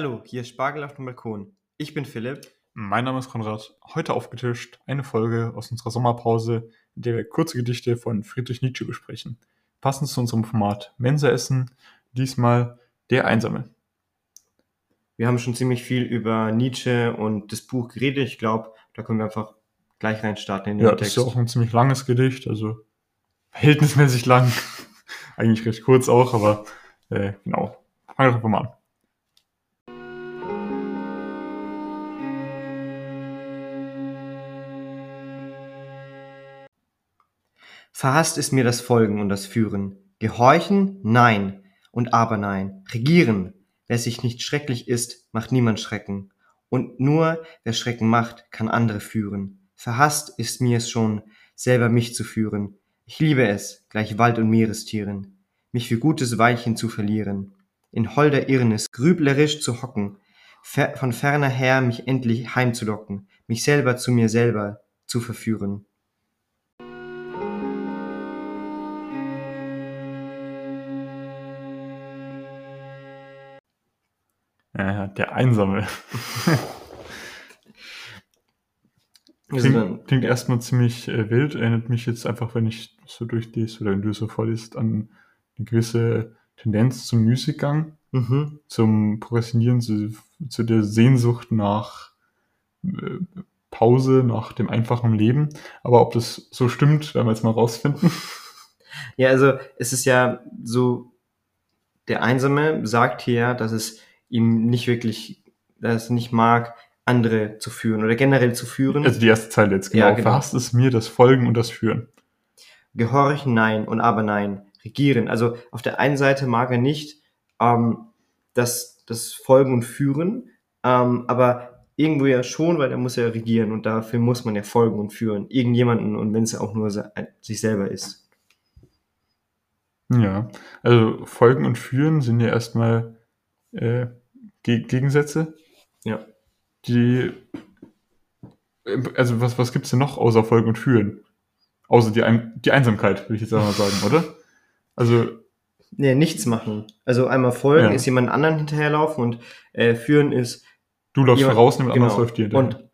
Hallo, hier ist Spargel auf dem Balkon. Ich bin Philipp. Mein Name ist Konrad. Heute aufgetischt eine Folge aus unserer Sommerpause, in der wir kurze Gedichte von Friedrich Nietzsche besprechen. Passend zu unserem Format Mensa essen, diesmal der Einsame. Wir haben schon ziemlich viel über Nietzsche und das Buch geredet. Ich glaube, da können wir einfach gleich reinstarten in den Ja, das ist ja auch ein ziemlich langes Gedicht, also verhältnismäßig lang. Eigentlich recht kurz auch, aber äh, genau. Fangen wir einfach mal an. Verhasst ist mir das Folgen und das Führen. Gehorchen? Nein. Und aber nein. Regieren. Wer sich nicht schrecklich ist, macht niemand Schrecken. Und nur wer Schrecken macht, kann andere führen. Verhasst ist mir es schon, selber mich zu führen. Ich liebe es, gleich Wald- und Meerestieren, mich für gutes Weilchen zu verlieren. In holder Irrnis grüblerisch zu hocken, von ferner her mich endlich heimzulocken, mich selber zu mir selber zu verführen. Ja, der Einsame. Also Klingt, klingt erstmal ziemlich äh, wild, erinnert mich jetzt einfach, wenn ich so durchliest oder wenn du so vorliest, an eine gewisse Tendenz zum Müßiggang, Mhm. zum Prokrastinieren, zu, zu der Sehnsucht nach äh, Pause, nach dem einfachen Leben. Aber ob das so stimmt, werden wir jetzt mal rausfinden. Ja, also es ist ja so, der Einsame sagt hier, dass es ihm nicht wirklich, dass es nicht mag, andere zu führen oder generell zu führen. Also die erste Zeile jetzt genau. Ja, genau. Verhasst es mir das Folgen und das Führen. Gehorchen, nein und aber nein. Regieren. Also auf der einen Seite mag er nicht ähm, das, das Folgen und Führen, ähm, aber irgendwo ja schon, weil er muss ja regieren und dafür muss man ja folgen und führen. Irgendjemanden und wenn es auch nur se- sich selber ist. Ja, also Folgen und Führen sind ja erstmal äh, Ge Gegensätze, Ja. die, also was, was gibt's denn noch außer Folgen und Führen? Außer die, Ein die Einsamkeit, würde ich jetzt einmal sagen, oder? Also, Nee, nichts machen. Also einmal folgen Ja. ist jemand anderen hinterherlaufen und äh, führen ist du läufst jemand- voraus, jemand genau. anderes läuft dir hinterher. und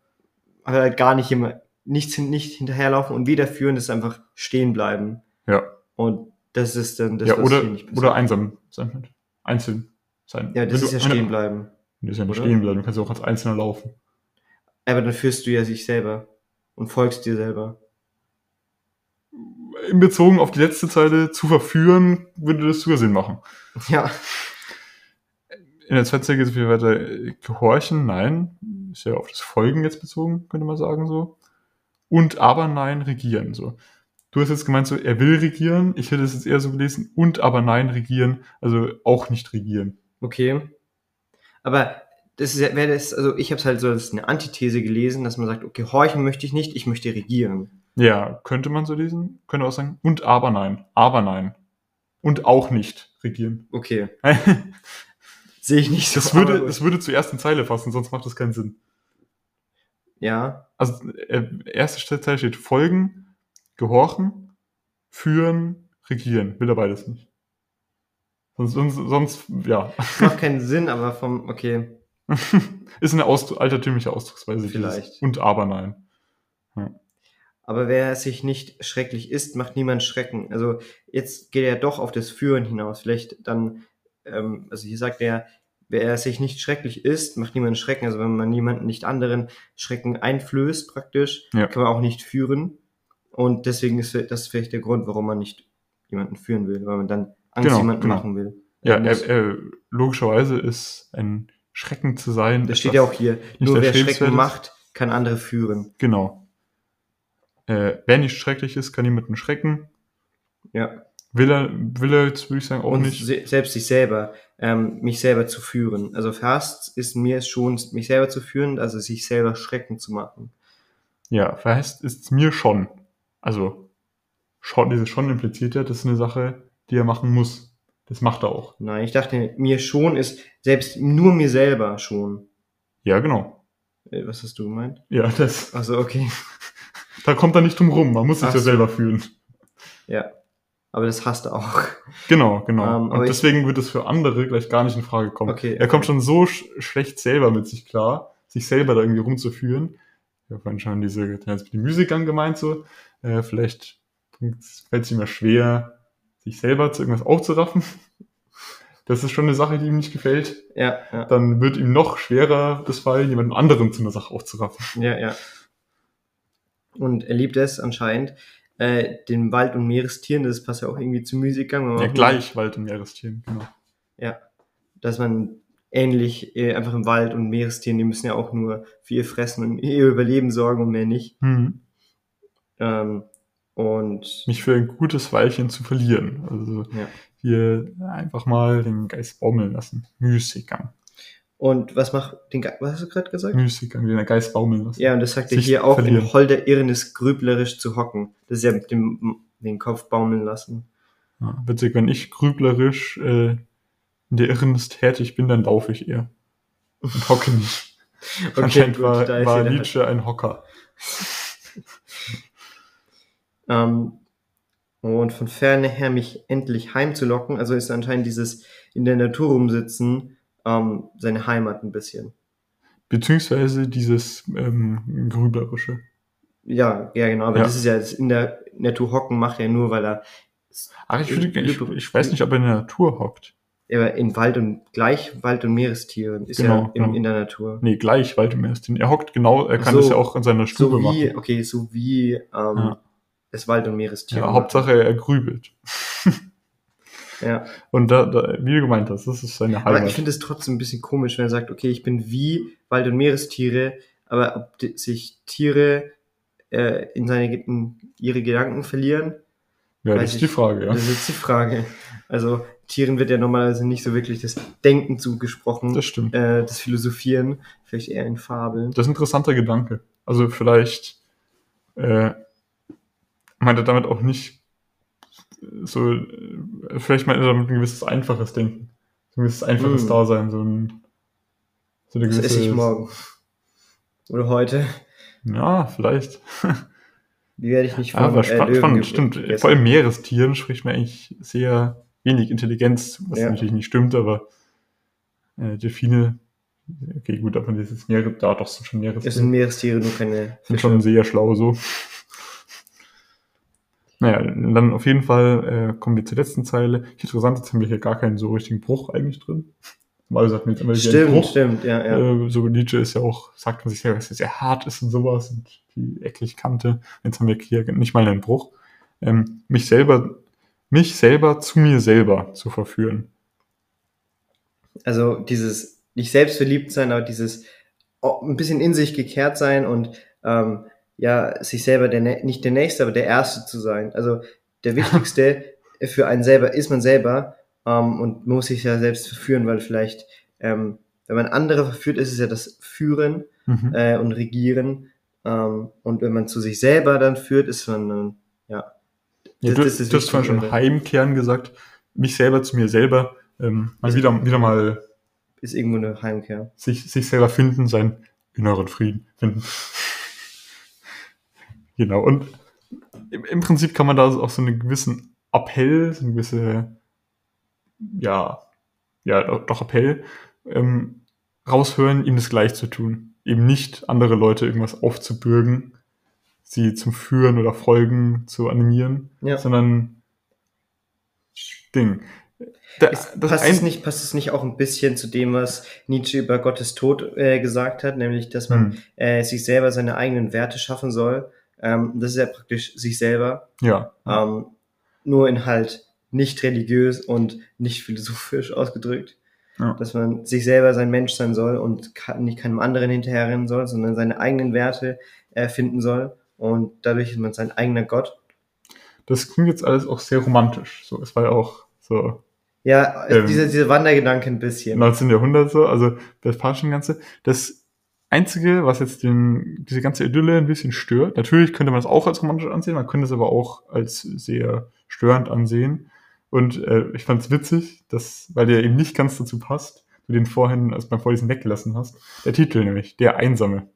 halt gar nicht jemand nichts nicht hinterherlaufen und wieder führen ist einfach stehen bleiben. Ja, Und das ist dann das, ja was oder, oder einsam sein. Einzeln sein. Ja, das ist ja stehen bleiben. Das ist ja oder? stehen bleiben, du kannst ja auch als Einzelner laufen. Aber dann führst du ja sich selber und folgst dir selber. In Bezogen auf die letzte Zeile, zu verführen, würde das sogar Sinn machen. Ja. In der zweiten Zeile geht es wieder weiter. Gehorchen, nein. Ist ja auf das Folgen jetzt bezogen, könnte man sagen so. Und aber nein, regieren. So. Du hast jetzt gemeint, so, er will regieren. Ich hätte es jetzt eher so gelesen. Und aber nein, regieren. Also auch nicht regieren. Okay. Aber das ist wäre das, also ich habe es halt so als eine Antithese gelesen, dass man sagt, okay, horchen möchte ich nicht, ich möchte regieren. Ja, könnte man so lesen. Könnte auch sagen. Und aber nein. Aber nein. Und auch nicht regieren. Okay. Sehe ich nicht so. Das würde, das würde zur ersten Zeile passen, sonst macht das keinen Sinn. ja. Also, äh, erste Zeile steht folgen, gehorchen, führen, regieren. Will er beides nicht. Sonst, sonst, ja. Macht keinen Sinn, aber vom, okay. Ist eine Ausdru altertümliche Ausdrucksweise. Vielleicht. Und aber nein. Aber wer sich nicht schrecklich ist, macht niemand Schrecken. Also jetzt geht er doch auf das Führen hinaus. Vielleicht dann, ähm, also hier sagt er, wer sich nicht schrecklich ist, macht niemand Schrecken. Also wenn man niemanden, nicht anderen Schrecken einflößt praktisch, Ja. kann man auch nicht führen. Und deswegen ist das vielleicht der Grund, warum man nicht jemanden führen will, weil man dann Angst Genau, jemanden genau. machen will. Ja, Er er, er, logischerweise ist ein Schrecken zu sein. das steht ja auch hier. Nur wer. Schrecken macht, kann andere führen. Genau. Äh, wer nicht schrecklich ist, kann niemanden schrecken. Ja. Will er, will er jetzt, würde ich sagen, auch und nicht. se selbst sich selber, ähm, mich selber zu führen. Also fast ist mir schon, mich selber zu führen, also sich selber Schrecken zu machen. Ja, verheißt ist mir schon. Also, schon, dieses schon impliziert ja, das ist eine Sache, die er machen muss. Das macht er auch. Nein, ich dachte, mir schon ist selbst nur mir selber schon. Ja, genau. Äh, Was hast du gemeint? Ja, das, Also okay. da kommt er nicht drum rum. Man muss sich ja so. selber fühlen. Ja. aber das hasst er auch. Genau, genau. Ähm, aber und ich- deswegen wird es für andere gleich gar nicht in Frage kommen. Okay. Er kommt schon so sch schlecht selber mit sich klar, sich selber da irgendwie rumzuführen. Ich habe schon diese die Musik angemeint so. Äh, vielleicht fällt es ihm ja schwer, sich selber zu irgendwas aufzuraffen. Das ist schon eine Sache, die ihm nicht gefällt. Ja, ja, Dann wird ihm noch schwerer das fallen, jemanden anderen zu einer Sache aufzuraffen. ja, ja. Und er liebt es anscheinend, äh, den Wald- und Meerestieren, das passt ja auch irgendwie zu Musikgang. Ja, gleich Wald- und Meerestieren, genau. Ja, dass man ähnlich äh, einfach im Wald und Meerestieren, die müssen ja auch nur für ihr Fressen und ihr Überleben sorgen und mehr nicht. Mhm. Ähm, und Mich für ein gutes Weilchen zu verlieren. Also Ja. hier einfach mal den Geist baumeln lassen. Müßiggang. Und was macht den Ge was hast du gerade gesagt? Müßiggang, den Geist baumeln lassen. Ja, und das sagt er hier auch, verlieren. in Holder Irrnis grüblerisch zu hocken. Das ist ja mit dem den Kopf baumeln lassen. Ja, witzig, wenn ich grüblerisch äh, in der Irrnis tätig bin, dann laufe ich eher. Und hocke nicht. Okay, Anscheinend gut, war, da ist war Nietzsche ein Hocker. Ähm, und von ferne her mich endlich heimzulocken, also ist anscheinend dieses in der Natur rumsitzen ähm, seine Heimat ein bisschen. Beziehungsweise dieses ähm, Grüblerische. Ja, ja, genau, aber Ja. das ist ja das in der Natur hocken macht er nur, weil er Aber ich, würde, ich, ich weiß nicht, ob er in der Natur hockt. er in Wald und gleich Wald und Meerestieren ist Genau, ja in, genau. in der Natur. Nee, gleich Wald im Meerestieren. Er hockt genau, er kann So. das ja auch in seiner Stube So wie, machen. okay, so wie ähm, Ja. Das Wald und Meerestier. Ja, Hauptsache er grübelt. Ja. Und da, da, wie du gemeint hast, das ist seine Aber Heimat. ich finde es trotzdem ein bisschen komisch, wenn er sagt, okay, ich bin wie Wald- und Meerestiere, aber ob die, sich Tiere äh, in seine in ihre Gedanken verlieren, ja, das ist ich- die Frage, ja. das ist die Frage. Also Tieren wird ja normalerweise nicht so wirklich das Denken zugesprochen, Das stimmt. äh, das Philosophieren, vielleicht eher in Fabeln. Das ist ein interessanter Gedanke. Also vielleicht äh, meint er damit auch nicht so, äh, vielleicht meint er damit ein gewisses einfaches Denken. So ein gewisses einfaches Mm. Dasein, so ein so eine Das gewisse, esse ich morgen. Oder heute. Ja, vielleicht. Die werde ich nicht Ja, aber äh, spannend, stimmt. gegessen. Vor allem Meerestieren spricht man eigentlich sehr wenig Intelligenz was Ja. natürlich nicht stimmt, aber äh, Delfine, okay, gut, aber dieses Meere, da doch sind schon Es sind Meerestiere. Meerestiere, nur keine sind Fische. schon sehr schlau so. Naja, dann auf jeden Fall äh, kommen wir zur letzten Zeile. Interessant, jetzt haben wir hier gar keinen so richtigen Bruch eigentlich drin. Mal sagt man jetzt immer Stimmt, Bruch. stimmt, ja, ja. Äh, so Nietzsche ist ja auch, sagt man sich selber, dass er sehr hart ist und sowas und die eklig Kante. Jetzt haben wir hier nicht mal einen Bruch. Ähm, mich selber, mich selber zu mir selber zu verführen. Also dieses nicht selbst verliebt sein, aber dieses ein bisschen in sich gekehrt sein und ähm, ja, sich selber der nicht der Nächste, aber der Erste zu sein. Also der Wichtigste für einen selber ist man selber ähm, und muss sich ja selbst verführen, weil vielleicht, ähm, wenn man andere verführt, ist es ja das Führen Mhm. äh, und Regieren. Ähm, und wenn man zu sich selber dann führt, ist man dann, ja. Ja, das- du, das ist du hast vorhin schon oder? Heimkehren gesagt. Mich selber zu mir selber. Ähm, mal wieder, wieder mal Ist irgendwo eine Heimkehr. sich, sich selber finden, seinen inneren Frieden finden. Genau. Und im, im Prinzip kann man da auch so einen gewissen Appell, so eine gewisse, ja, ja, doch, doch Appell, ähm, raushören, ihm das gleich zu tun. Eben nicht andere Leute irgendwas aufzubürgen, sie zum Führen oder Folgen zu animieren, Ja. sondern Ding. Da, Ist, das passt, es nicht, passt es nicht auch ein bisschen zu dem, was Nietzsche über Gottes Tod äh, gesagt hat, nämlich, dass man Hm, äh, sich selber seine eigenen Werte schaffen soll? Ähm, das ist ja praktisch sich selber, ja. ähm, nur in halt nicht religiös und nicht philosophisch ausgedrückt. Ja. Dass man sich selber sein Mensch sein soll und kann, nicht keinem anderen hinterherrennen soll, sondern seine eigenen Werte erfinden soll. Und dadurch ist man sein eigener Gott. das klingt jetzt alles auch sehr romantisch. So, es war ja auch so Ja, Ähm, dieser, dieser Wandergedanke ein bisschen. 19. Jahrhundert so, also das passt schon ganze. Das Einzige, was jetzt den, diese ganze Idylle ein bisschen stört, natürlich könnte man das auch als romantisch ansehen, man könnte es aber auch als sehr störend ansehen. Und äh, ich fand es witzig, dass, weil der eben nicht ganz dazu passt, du den vorhin, als beim Vorlesen weggelassen hast, der Titel nämlich, der Einsame.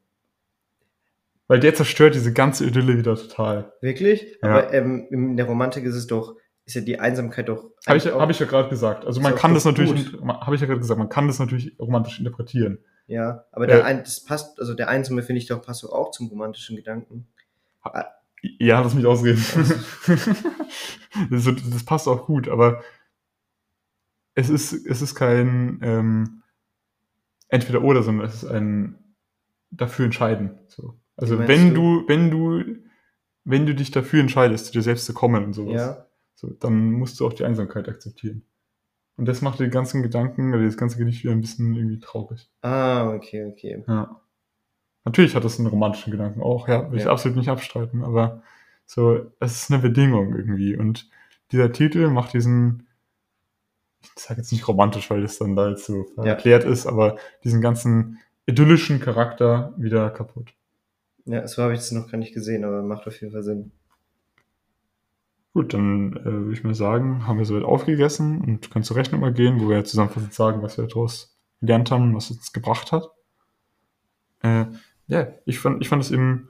Weil der zerstört diese ganze Idylle wieder total. Wirklich? Ja. Aber ähm, in der Romantik ist es doch, ist ja die Einsamkeit doch. Habe ich, hab ich ja gerade gesagt. Also man kann das natürlich, habe ich ja gerade gesagt, man kann das natürlich romantisch interpretieren. Ja, aber der Äh, ein, das passt, also der Einsame finde ich doch passt auch zum romantischen Gedanken. Ja, lass mich ausreden. das, das passt auch gut, aber es ist, es ist kein ähm, entweder oder, sondern es ist ein dafür entscheiden. So. Also wenn du? du, wenn du, wenn du dich dafür entscheidest, zu dir selbst zu kommen und sowas, Ja. so, dann musst du auch die Einsamkeit akzeptieren. Und das macht den ganzen Gedanken, oder das ganze Gedicht wieder ein bisschen irgendwie traurig. Ah, okay, okay. Ja. Natürlich hat das einen romantischen Gedanken auch, ja, will ich Ja. absolut nicht abstreiten, aber so, es ist eine Bedingung irgendwie. Und dieser Titel macht diesen, ich sage jetzt nicht romantisch, weil das dann da jetzt so Ja. erklärt ist, aber diesen ganzen idyllischen Charakter wieder kaputt. Ja, so habe ich es noch gar nicht gesehen, aber macht auf jeden Fall Sinn. Gut, dann äh, würde ich mal sagen, haben wir soweit aufgegessen und können zur Rechnung mal gehen, wo wir zusammenfassend sagen, was wir daraus gelernt haben, was uns gebracht hat. Äh, ja, ich fand, ich fand es eben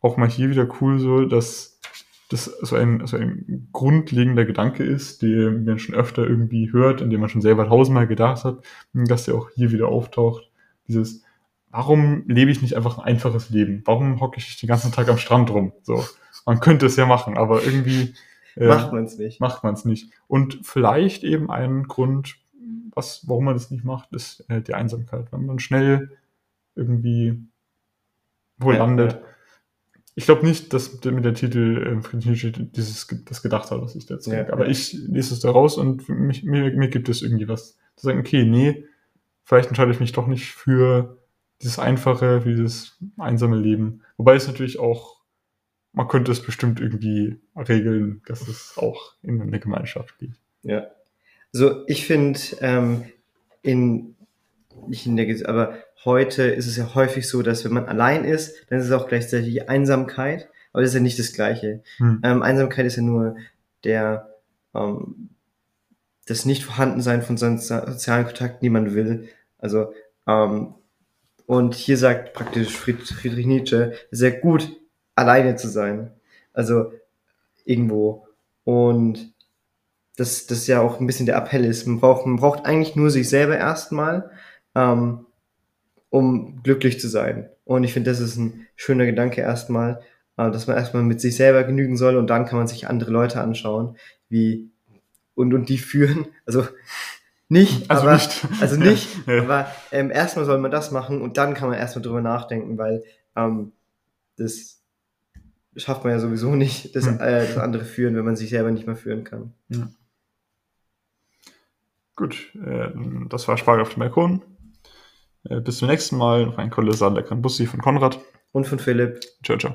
auch mal hier wieder cool, so, dass das so ein, so ein grundlegender Gedanke ist, den man schon öfter irgendwie hört, an dem man schon selber tausendmal gedacht hat, dass der auch hier wieder auftaucht. Dieses, warum lebe ich nicht einfach ein einfaches Leben? Warum hocke ich den ganzen Tag am Strand rum? So, man könnte es ja machen, aber irgendwie äh, Macht man es nicht. macht man es nicht. Und vielleicht eben ein Grund, was, warum man das nicht macht, ist äh, die Einsamkeit. Wenn man schnell irgendwie wo Ja, landet. ja. Ich glaube nicht, dass mit der Titel äh, Friedrich Nietzsche dieses, das gedacht hat, was ich da jetzt Ja, denke. Aber ich lese es da raus und mich, mir, mir gibt es irgendwie was. Zu sagen, okay, nee, vielleicht entscheide ich mich doch nicht für dieses einfache, für dieses einsame Leben. Wobei es natürlich auch, man könnte es bestimmt irgendwie regeln, dass es auch in eine Gemeinschaft geht. Ja. Also ich finde, ähm, in, nicht in der, aber heute ist es ja häufig so, dass wenn man allein ist, dann ist es auch gleichzeitig die Einsamkeit, aber das ist ja nicht das Gleiche. Hm. Ähm, Einsamkeit ist ja nur der, ähm, das Nicht-Vorhandensein von so sozialen Kontakten, die man will. Also, ähm, und hier sagt praktisch Fried, Friedrich Nietzsche, ja gut, alleine zu sein. Also, irgendwo. Und das, das ja auch ein bisschen der Appell ist. Man braucht, man braucht eigentlich nur sich selber erstmal, ähm, um glücklich zu sein. Und ich finde, das ist ein schöner Gedanke erstmal, äh, dass man erstmal mit sich selber genügen soll und dann kann man sich andere Leute anschauen, wie und, und die führen. Also nicht, Also aber, nicht. also nicht, Ja. aber ähm, erstmal soll man das machen und dann kann man erstmal drüber nachdenken, weil ähm, das schafft man ja sowieso nicht, das, Hm. äh, das andere führen, wenn man sich selber nicht mehr führen kann. Gut, äh, das war Spargel auf dem Balkon. Äh, bis zum nächsten Mal. Noch ein kolossal leckeren Bussi von Konrad. Und von Philipp, Ciao, ciao.